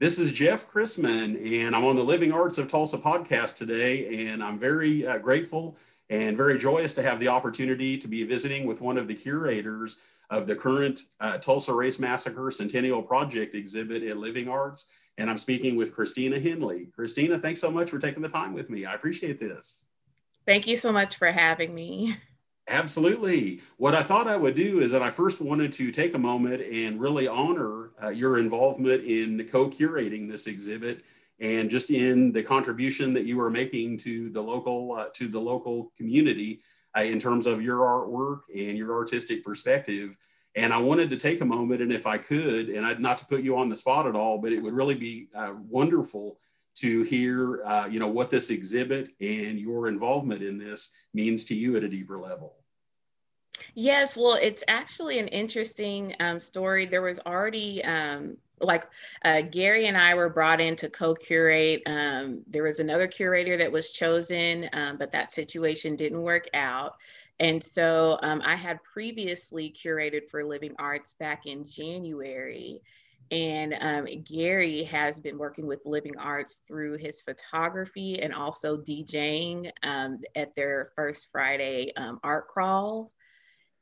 This is Jeff Chrisman, and I'm on the Living Arts of Tulsa podcast today. And I'm very uh, grateful and very joyous to have the opportunity to be visiting with one of the curators of the current uh, Tulsa Race Massacre Centennial Project exhibit at Living Arts. And I'm speaking with Christina Henley. Christina, thanks so much for taking the time with me. I appreciate this. Thank you so much for having me. Absolutely. What I thought I would do is that I first wanted to take a moment and really honor uh, your involvement in co curating this exhibit and just in the contribution that you are making to the local uh, to the local community uh, in terms of your artwork and your artistic perspective and i wanted to take a moment and if i could and i'd not to put you on the spot at all but it would really be uh, wonderful to hear uh, you know what this exhibit and your involvement in this means to you at a deeper level Yes, well, it's actually an interesting um, story. There was already um, like uh, Gary and I were brought in to co-curate. Um, there was another curator that was chosen, um, but that situation didn't work out. And so um, I had previously curated for Living Arts back in January. And um, Gary has been working with Living Arts through his photography and also DJing at their first Friday art crawls.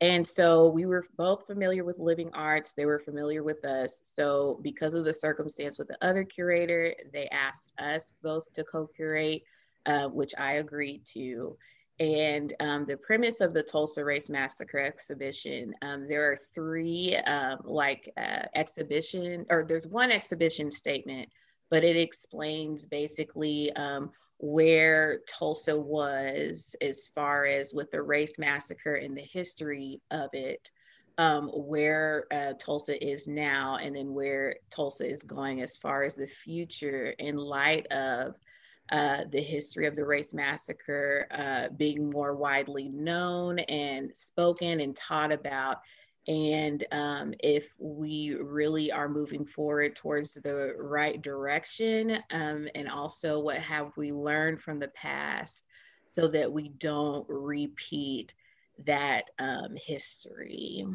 And so we were both familiar with living arts. They were familiar with us. So, because of the circumstance with the other curator, they asked us both to co curate, uh, which I agreed to. And um, the premise of the Tulsa Race Massacre exhibition, um, there are three um, like uh, exhibition, or there's one exhibition statement, but it explains basically um, where Tulsa was as far as with the race massacre and the history of it, um, where uh, Tulsa is now, and then where Tulsa is going as far as the future in light of uh, the history of the race massacre uh, being more widely known and spoken and taught about and um, if we really are moving forward towards the right direction um, and also what have we learned from the past so that we don't repeat that um, history.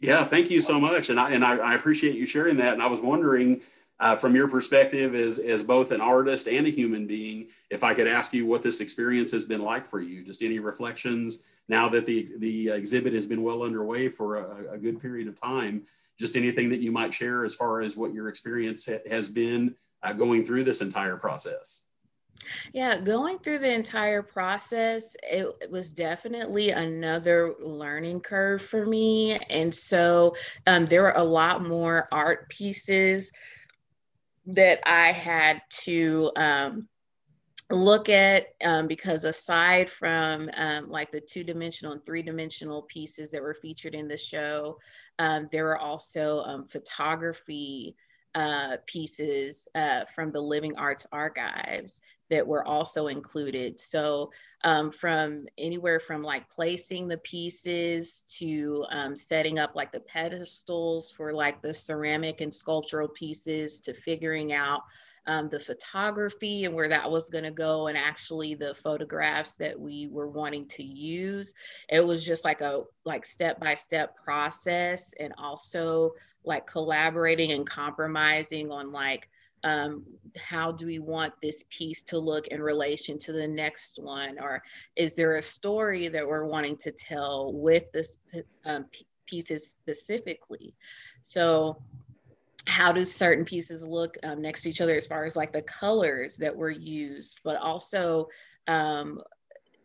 Yeah thank you so much and i and I, I appreciate you sharing that and i was wondering uh, from your perspective as, as both an artist and a human being if i could ask you what this experience has been like for you just any reflections now that the, the exhibit has been well underway for a, a good period of time, just anything that you might share as far as what your experience ha- has been uh, going through this entire process. Yeah, going through the entire process, it, it, was definitely another learning curve for me. And so um, there were a lot more art pieces that I had to um, look at um, because aside from um, like the two dimensional and three dimensional pieces that were featured in the show, um, there were also um, photography uh, pieces uh, from the Living Arts Archives that were also included. So, um, from anywhere from like placing the pieces to um, setting up like the pedestals for like the ceramic and sculptural pieces to figuring out um, the photography and where that was going to go and actually the photographs that we were wanting to use. It was just like a like step by step process and also like collaborating and compromising on like um, how do we want this piece to look in relation to the next one? Or is there a story that we're wanting to tell with this um, pieces specifically? So how do certain pieces look um, next to each other as far as like the colors that were used, but also um,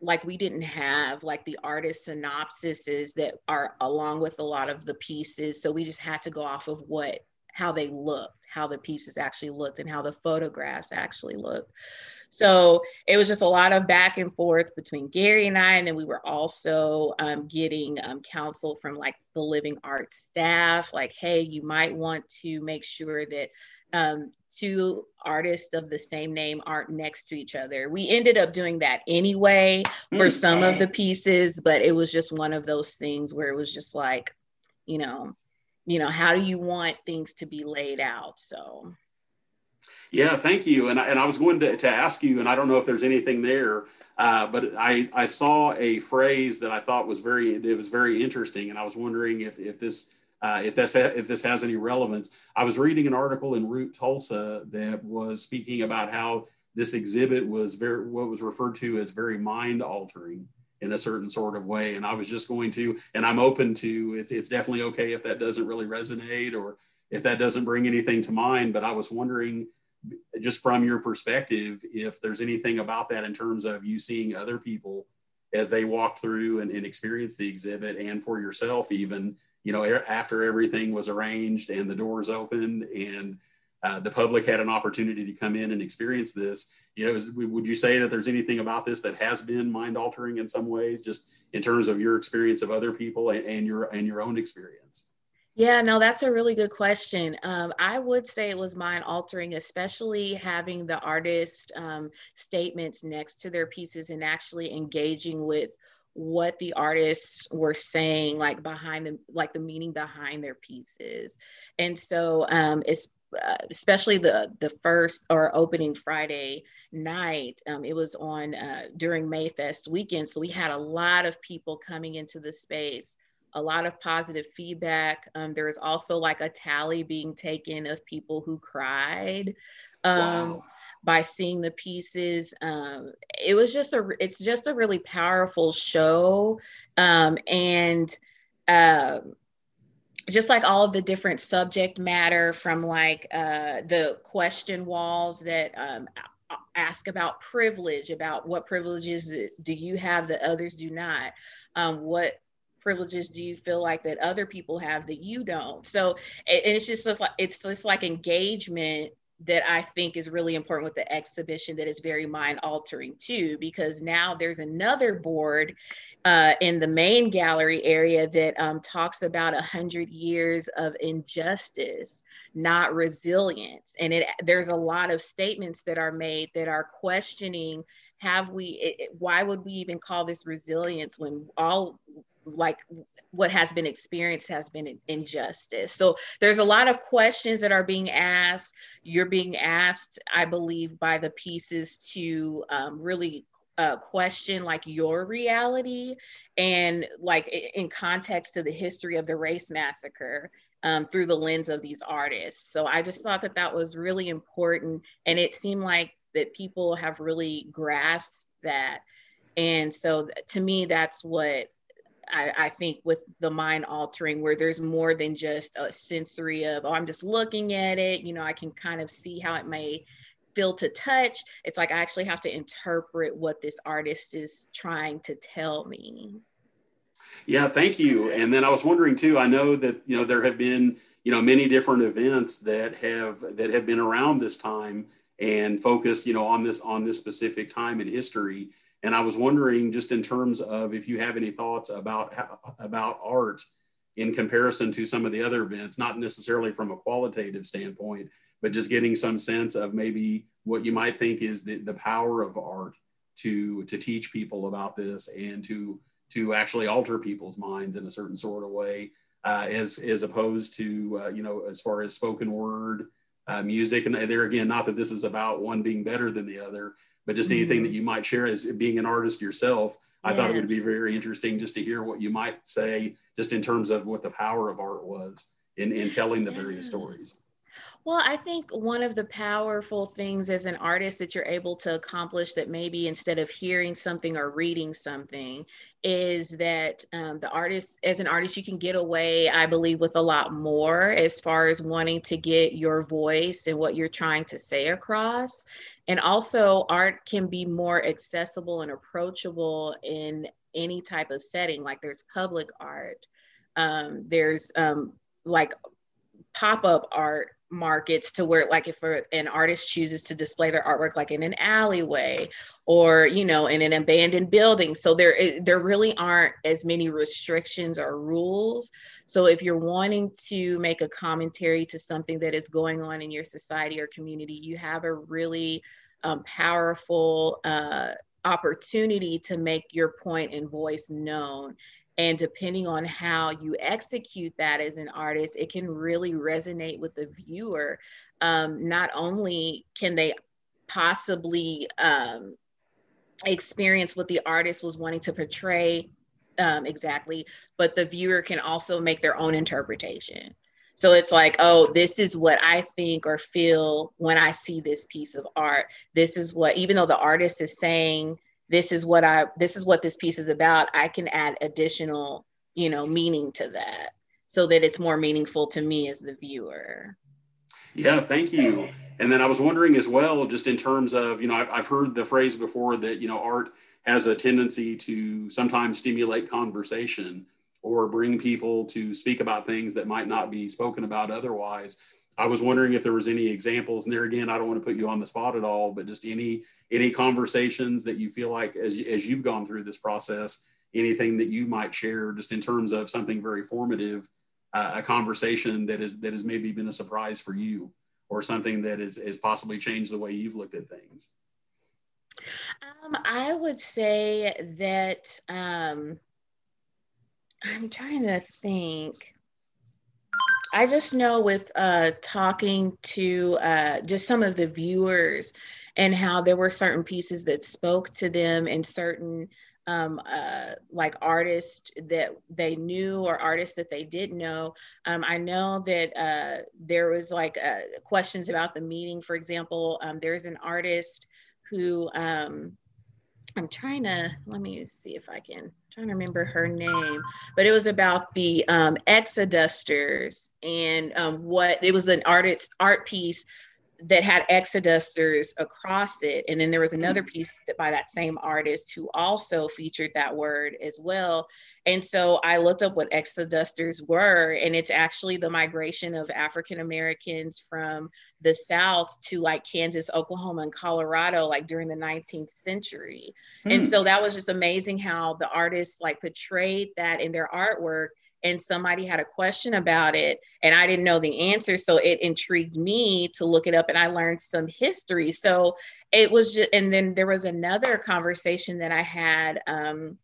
like we didn't have like the artist synopsises that are along with a lot of the pieces. So we just had to go off of what how they looked, how the pieces actually looked, and how the photographs actually looked. So it was just a lot of back and forth between Gary and I. And then we were also um, getting um, counsel from like the living arts staff, like, hey, you might want to make sure that um, two artists of the same name aren't next to each other. We ended up doing that anyway for some of the pieces, but it was just one of those things where it was just like, you know, you know, how do you want things to be laid out? So yeah, thank you. And I, and I was going to, to ask you, and I don't know if there's anything there, uh, but I, I saw a phrase that I thought was very it was very interesting, and I was wondering if if this uh, if this if this has any relevance. I was reading an article in Root Tulsa that was speaking about how this exhibit was very what was referred to as very mind altering in a certain sort of way. And I was just going to, and I'm open to it's it's definitely okay if that doesn't really resonate or if that doesn't bring anything to mind. But I was wondering, just from your perspective, if there's anything about that in terms of you seeing other people as they walk through and, and experience the exhibit, and for yourself even, you know, after everything was arranged and the doors opened and uh, the public had an opportunity to come in and experience this. You know, is, would you say that there's anything about this that has been mind altering in some ways, just in terms of your experience of other people and, and your and your own experience? Yeah, no, that's a really good question. Um, I would say it was mind altering, especially having the artist um, statements next to their pieces and actually engaging with what the artists were saying, like behind them, like the meaning behind their pieces. And so um, it's uh, especially the the first or opening Friday night. Um, it was on uh, during Mayfest weekend, so we had a lot of people coming into the space a lot of positive feedback. Um, there was also like a tally being taken of people who cried um, wow. by seeing the pieces. Um, it was just a, it's just a really powerful show. Um, and uh, just like all of the different subject matter from like uh, the question walls that um, ask about privilege, about what privileges do you have that others do not, um, what privileges do you feel like that other people have that you don't? So it's just like it's just like engagement that I think is really important with the exhibition that is very mind altering too, because now there's another board uh, in the main gallery area that um, talks about a hundred years of injustice, not resilience. And it, there's a lot of statements that are made that are questioning, have we, it, why would we even call this resilience when all like what has been experienced has been injustice. So there's a lot of questions that are being asked. You're being asked, I believe, by the pieces to um, really uh, question like your reality and like in context to the history of the race massacre um, through the lens of these artists. So I just thought that that was really important, and it seemed like that people have really grasped that. And so to me, that's what I, I, think with the mind altering where there's more than just a sensory of oh i'm just looking at it you know i can kind of see how it may feel to touch. It's like i actually have to interpret what this artist is trying to tell me. Yeah thank you. And then i was wondering too i know that you know there have been you know many different events that have that have been around this time and focused you know on this on this specific time in history and I was wondering, just in terms of if you have any thoughts about about art in comparison to some of the other events, not necessarily from a qualitative standpoint, but just getting some sense of maybe what you might think is the, the power of art to to teach people about this and to to actually alter people's minds in a certain sort of way, uh, as as opposed to uh, you know as far as spoken word uh, music. And there again, not that this is about one being better than the other, but just anything that mm-hmm. you might share as being an artist yourself. I yeah. thought it would be very interesting just to hear what you might say, just in terms of what the power of art was in, in telling the various stories. Well, I think one of the powerful things as an artist that you're able to accomplish that maybe instead of hearing something or reading something is that um, the artist, as an artist, you can get away, I believe, with a lot more as far as wanting to get your voice and what you're trying to say across. And also, art can be more accessible and approachable in any type of setting. Like there's public art, um, there's um, like pop up art markets to where like if an artist chooses to display their artwork like in an alleyway or you know in an abandoned building. So there there really aren't as many restrictions or rules. So if you're wanting to make a commentary to something that is going on in your society or community you have a really um, powerful uh, opportunity to make your point and voice known and depending on how you execute that as an artist, it can really resonate with the viewer. Um, not only can they possibly um, experience what the artist was wanting to portray um, exactly, but the viewer can also make their own interpretation. So it's like, oh, this is what I think or feel when I see this piece of art. This is what, even though the artist is saying, this is what I, this is what this piece is about, I can add additional, you know, meaning to that so that it's more meaningful to me as the viewer. Yeah, thank you. And then I was wondering as well, just in terms of, you know, I've, I've heard the phrase before that, you know, art has a tendency to sometimes stimulate conversation or bring people to speak about things that might not be spoken about otherwise. I was wondering if there was any examples, and there again, I don't want to put you on the spot at all, but just any any conversations that you feel like as as you've gone through this process, anything that you might share, just in terms of something very formative, uh, a conversation that is that has maybe been a surprise for you, or something that is has possibly changed the way you've looked at things. Um, I would say that um, I'm trying to think. I just know with uh, talking to uh, just some of the viewers and how there were certain pieces that spoke to them and certain um, uh, like artists that they knew or artists that they didn't know. Um, I know that uh, there was like uh, questions about the meeting. For example, um, there's an artist who um, I'm trying to let me see if I can trying to remember her name, but it was about the um, Exodusters and um, what it was an artist art piece that had exodusters across it and then there was another mm. piece that by that same artist who also featured that word as well and so i looked up what exodusters were and it's actually the migration of african americans from the south to like kansas oklahoma and colorado like during the 19th century and hmm. so that was just amazing how the artists like portrayed that in their artwork and somebody had a question about it and I didn't know the answer. So it intrigued me to look it up and I learned some history. So it was just, and then there was another conversation that I had um,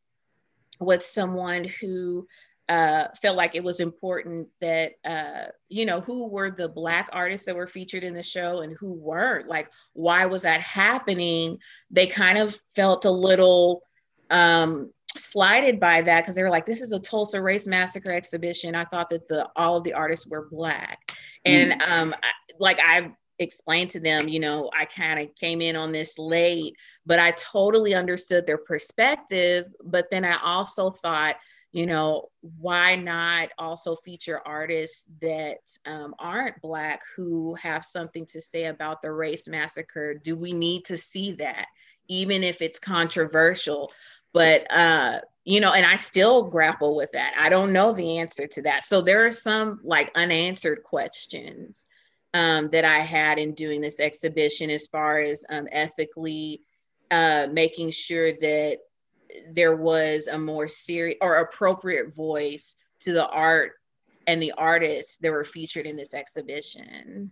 with someone who uh, felt like it was important that uh, you know who were the black artists that were featured in the show and who weren't like why was that happening they kind of felt a little um, slighted by that because they were like, "This is a Tulsa Race Massacre exhibition." I thought that the all of the artists were black, and mm. um, I, like I explained to them, you know, I kind of came in on this late, but I totally understood their perspective. But then I also thought, you know, why not also feature artists that um, aren't Black who have something to say about the race massacre? Do we need to see that? Even if it's controversial, but uh you know and i still grapple with that. I don't know the answer to that. So there are some like unanswered questions um, that i had in doing this exhibition as far as um, ethically uh, making sure that there was a more serious or appropriate voice to the art and the artists that were featured in this exhibition.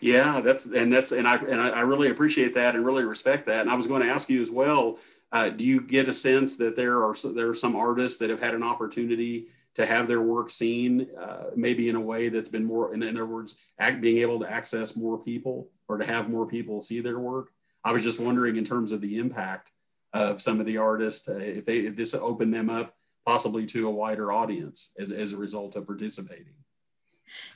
Yeah that's and that's and i and i really appreciate that and really respect that. And i was going to ask you as well uh, do you get a sense that there are there are some artists that have had an opportunity to have their work seen, uh, maybe in a way that's been more, in, other words, act, being able to access more people or to have more people see their work? I was just wondering in terms of the impact of some of the artists, uh, if they if this opened them up possibly to a wider audience as, as a result of participating.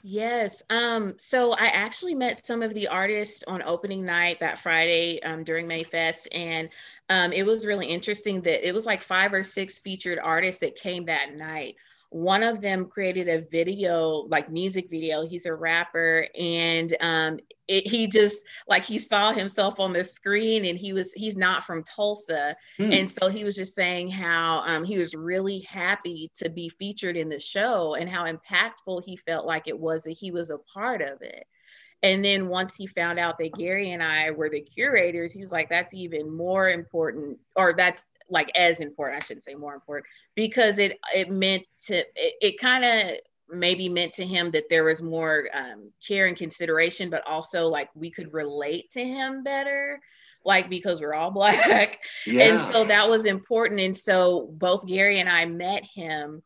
Yes. Um, so I actually met some of the artists on opening night that Friday um, during Mayfest, and um, it was really interesting that it was like five or six featured artists that came that night one of them created a video like music video. He's a rapper and um, it, he just like he saw himself on the screen and he was he's not from tulsa. Hmm. and so he was just saying how um, he was really happy to be featured in the show and how impactful he felt like it was that he was a part of it. And then once he found out that Gary and I were the curators, he was like, that's even more important, or that's like as important i shouldn't say more important because it it meant to it, it kind of maybe meant to him that there was more um, care and consideration but also like we could relate to him better like because we're all black yeah. and so that was important and so both gary and i met him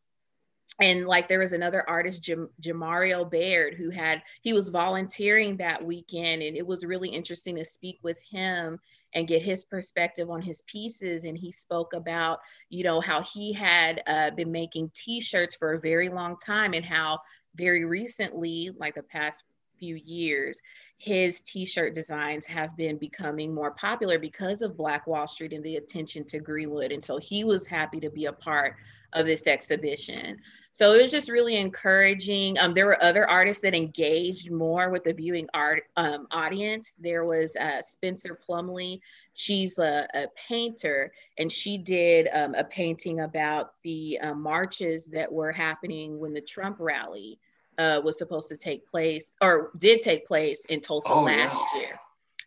and like there was another artist Jam- jamario baird who had he was volunteering that weekend and it was really interesting to speak with him and get his perspective on his pieces. And he spoke about, you know, how he had uh, been making T-shirts for a very long time, and how very recently, like the past few years, his t-shirt designs have been becoming more popular because of Black Wall Street and the attention to Greenwood. And so he was happy to be a part of this exhibition. So it was just really encouraging. Um, there were other artists that engaged more with the viewing art um, audience. There was uh, Spencer Plumley. She's a, a, painter, and she did um, a painting about the uh, marches that were happening when the Trump rally uh, was supposed to take place or did take place in Tulsa oh, last yeah. year.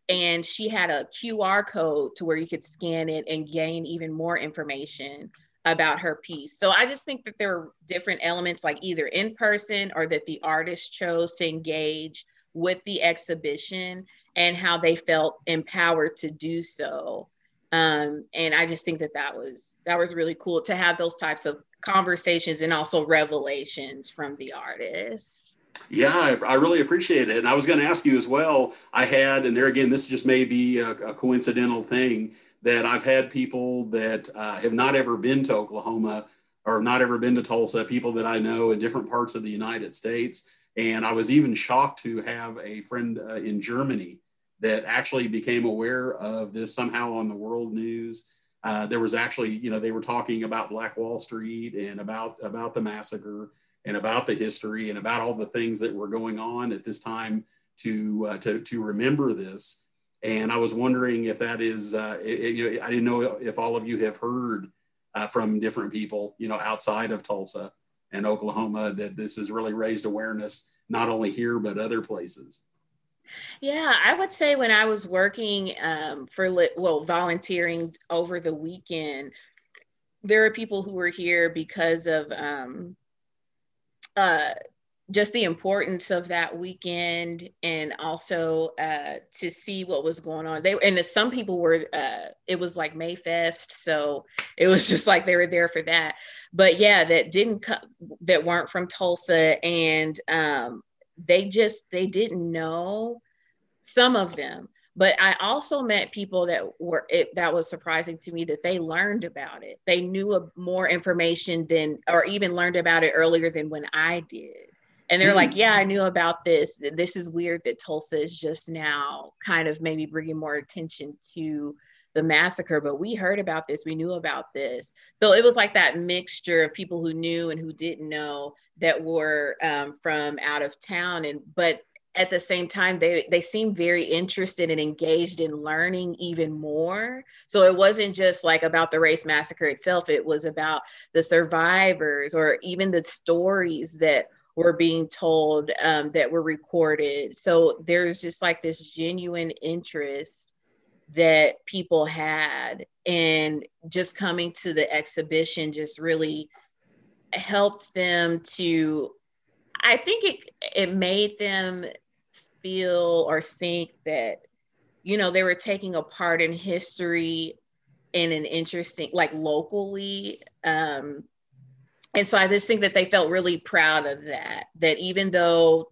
And she had a QR code to where you could scan it and gain even more information about her piece. So I just think that there are different elements, like either in person or that the artist chose to engage with the exhibition and how they felt empowered to do so. Um, and I just think that that was that was really cool to have those types of conversations and also revelations from the artist. Yeah, I, I, really appreciate it. And I was going to ask you as well. I had, and there again, this just may be a, a coincidental thing that I've had people that uh, have not ever been to Oklahoma or not ever been to Tulsa, people that I know in different parts of the United States. And I was even shocked to have a friend uh, in Germany that actually became aware of this somehow on the world news uh, there was actually, you know, they were talking about Black Wall Street and about about the massacre and about the history and about all the things that were going on at this time to uh, to to remember this. And I was wondering if that is, uh, it, you know, I didn't know if all of you have heard uh, from different people, you know, outside of Tulsa and Oklahoma that this has really raised awareness not only here but other places. Yeah, I would say when I was working um, for well volunteering over the weekend, there are people who were here because of um, uh, just the importance of that weekend and also uh, to see what was going on. They and some people were. Uh, it was like Mayfest, so it was just like they were there for that. But yeah, that didn't come that weren't from Tulsa and um, they just they didn't know some of them but i also met people that were it that was surprising to me that they learned about it they knew more information than or even learned about it earlier than when i did and they're mm-hmm. like yeah i knew about this. This is weird that tulsa is just now kind of maybe bringing more attention to the massacre but we heard about this. We knew about this. So it was like that mixture of people who knew and who didn't know that were um, from out of town. And but at the same time they they seem very interested and engaged in learning even more. So it wasn't just like about the race massacre itself. It was about the survivors or even the stories that were being told um, that were recorded. So there's just like this genuine interest that people had. And just coming to the exhibition just really helped them to i think it it made them feel or think that you know they were taking a part in history in an interesting like locally um and so i just think that they felt really proud of that that even though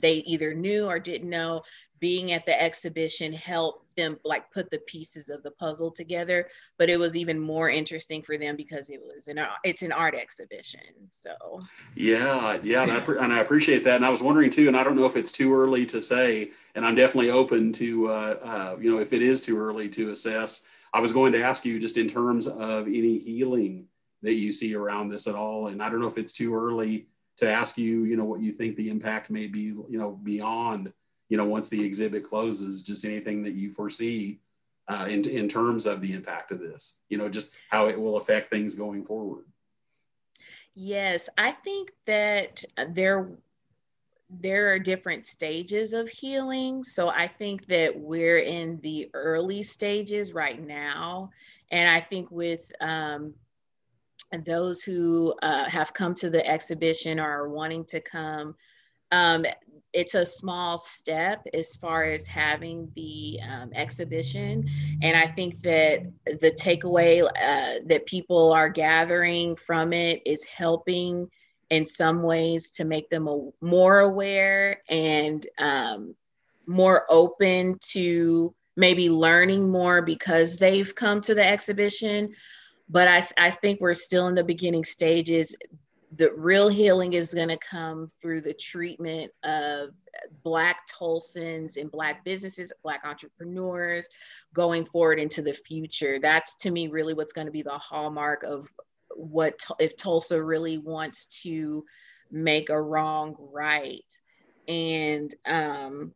they either knew or didn't know being at the exhibition helped them like put the pieces of the puzzle together. But it was even more interesting for them because it was an it's an art exhibition so. Yeah yeah and I, and I appreciate that. And i was wondering too and i don't know if it's too early to say and i'm definitely open to uh, uh, you know if it is too early to assess i was going to ask you just in terms of any healing that you see around this at all and i don't know if it's too early to ask you you know what you think the impact may be you know beyond you know, once the exhibit closes, just anything that you foresee uh, in, in terms of the impact of this, you know, just how it will affect things going forward. Yes, I think that there there are different stages of healing. So I think that we're in the early stages right now. And I think with um, those who uh, have come to the exhibition or are wanting to come, um, it's a small step as far as having the um, exhibition. And I think that the takeaway uh, that people are gathering from it is helping in some ways to make them a, more aware and um, more open to maybe learning more because they've come to the exhibition. But I, I think we're still in the beginning stages. The real healing is going to come through the treatment of Black Tulsans and Black businesses, Black entrepreneurs going forward into the future. That's to me really what's going to be the hallmark of what if Tulsa really wants to make a wrong right and um,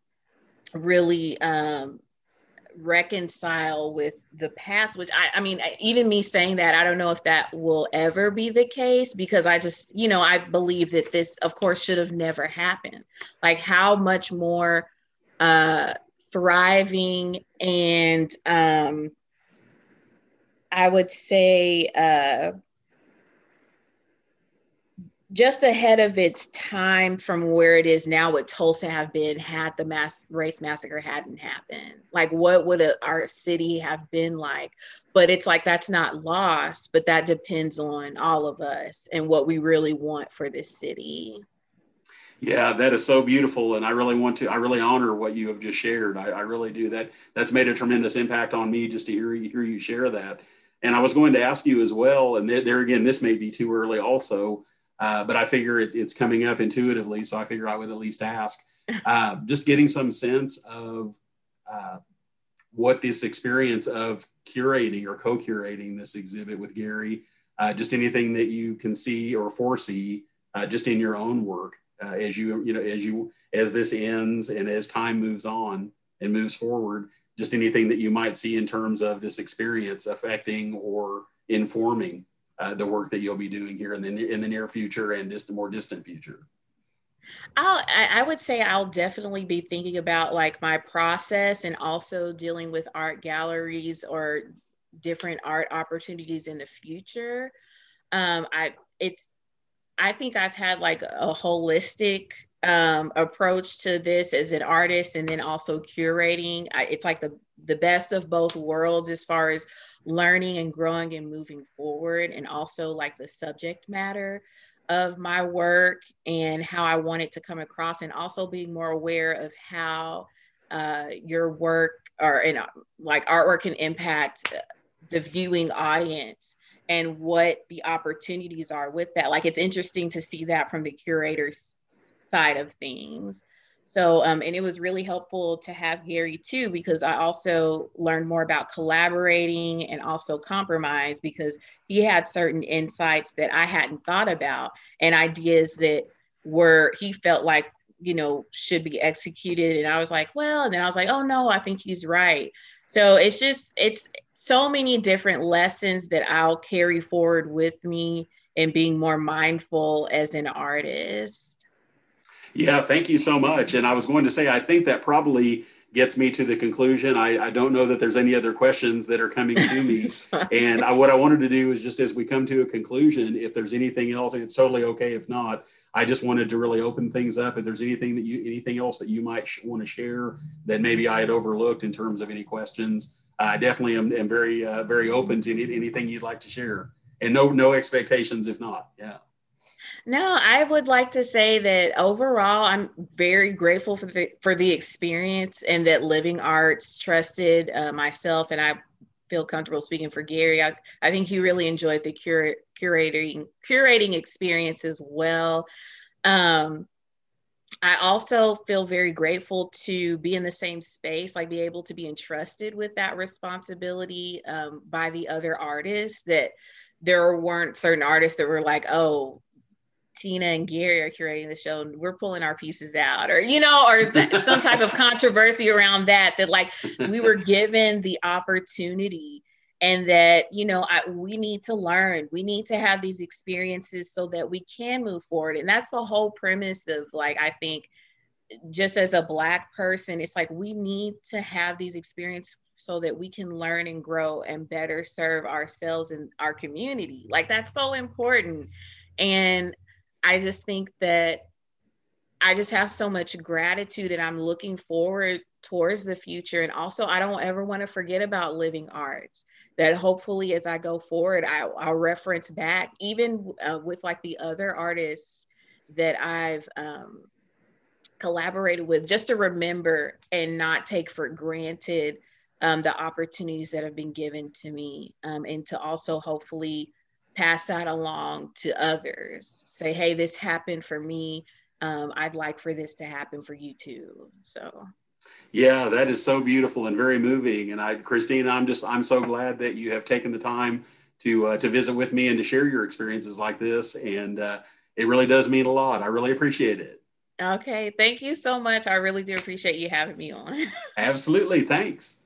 really um, reconcile with the past which I, I mean even me saying that i don't know if that will ever be the case because i just you know i believe that this of course should have never happened. Like how much more uh thriving and um i would say uh just ahead of its time from where it is now would tulsa have been had the mass race massacre hadn't happened? Like what would a, our city have been like? But it's like that's not lost but that depends on all of us and what we really want for this city. Yeah that is so beautiful and i really want to i really honor what you have just shared. I, I really do. That that's made a tremendous impact on me just to hear you hear you share that. And i was going to ask you as well and there again this may be too early also uh, but I figure it, it's coming up intuitively, so I figure I would at least ask. Uh, just getting some sense of uh, what this experience of curating or co-curating this exhibit with Gary, uh, just anything that you can see or foresee, uh, just in your own work as you you know as you as this ends and as time moves on and moves forward, just anything that you might see in terms of this experience affecting or informing uh, the work that you'll be doing here in the in the near future and just a more distant future? I'll, I would say I'll definitely be thinking about like my process and also dealing with art galleries or different art opportunities in the future. Um, I it's I think I've had like a holistic um, approach to this as an artist and then also curating. I, it's like the the best of both worlds as far as learning and growing and moving forward and also like the subject matter of my work and how I want it to come across and also being more aware of how uh, your work or in like artwork can impact the viewing audience and what the opportunities are with that. Like it's interesting to see that from the curator's side of things. So, um, and it was really helpful to have Gary too, because I also learned more about collaborating and also compromise because he had certain insights that I hadn't thought about and ideas that were, he felt like, you know, should be executed. And I was like, well, and then I was like, oh no, I think he's right. So it's just, it's so many different lessons that I'll carry forward with me and being more mindful as an artist. Yeah, thank you so much. And I was going to say, I think that probably gets me to the conclusion. I, I don't know that there's any other questions that are coming to me. and I, what I wanted to do is just as we come to a conclusion, if there's anything else, it's totally okay if not, I just wanted to really open things up. If there's anything that you, anything else that you might sh- want to share that maybe I had overlooked in terms of any questions, I definitely am, am very, uh, very open to any, anything you'd like to share. And no, no expectations if not. Yeah. No, I would like to say that overall, I'm very grateful for the for the experience and that Living Arts trusted uh, myself, and I feel comfortable speaking for Gary. I, I think he really enjoyed the cura- curating curating experience as well. Um, I also feel very grateful to be in the same space, like be able to be entrusted with that responsibility um, by the other artists. That there weren't certain artists that were like, oh, Tina and Gary are curating the show and we're pulling our pieces out or you know or some type of controversy around that that like we were given the opportunity and that you know I, we need to learn. We need to have these experiences so that we can move forward. And that's the whole premise of like i think just as a black person it's like we need to have these experiences so that we can learn and grow and better serve ourselves and our community. Like that's so important. And I just think that I just have so much gratitude and I'm looking forward towards the future. And also, I don't ever want to forget about living arts. That hopefully, as I go forward, I, will reference back, even uh, with like the other artists that I've um, collaborated with, just to remember and not take for granted um, the opportunities that have been given to me um, and to also hopefully pass that along to others. Say hey this happened for me. Um, i'd like for this to happen for you too. So. Yeah that is so beautiful and very moving. And i christina i'm just i'm so glad that you have taken the time to uh, to visit with me and to share your experiences like this. And uh, it really does mean a lot. I really appreciate it. Okay. Thank you so much. I really do appreciate you having me on. Absolutely. Thanks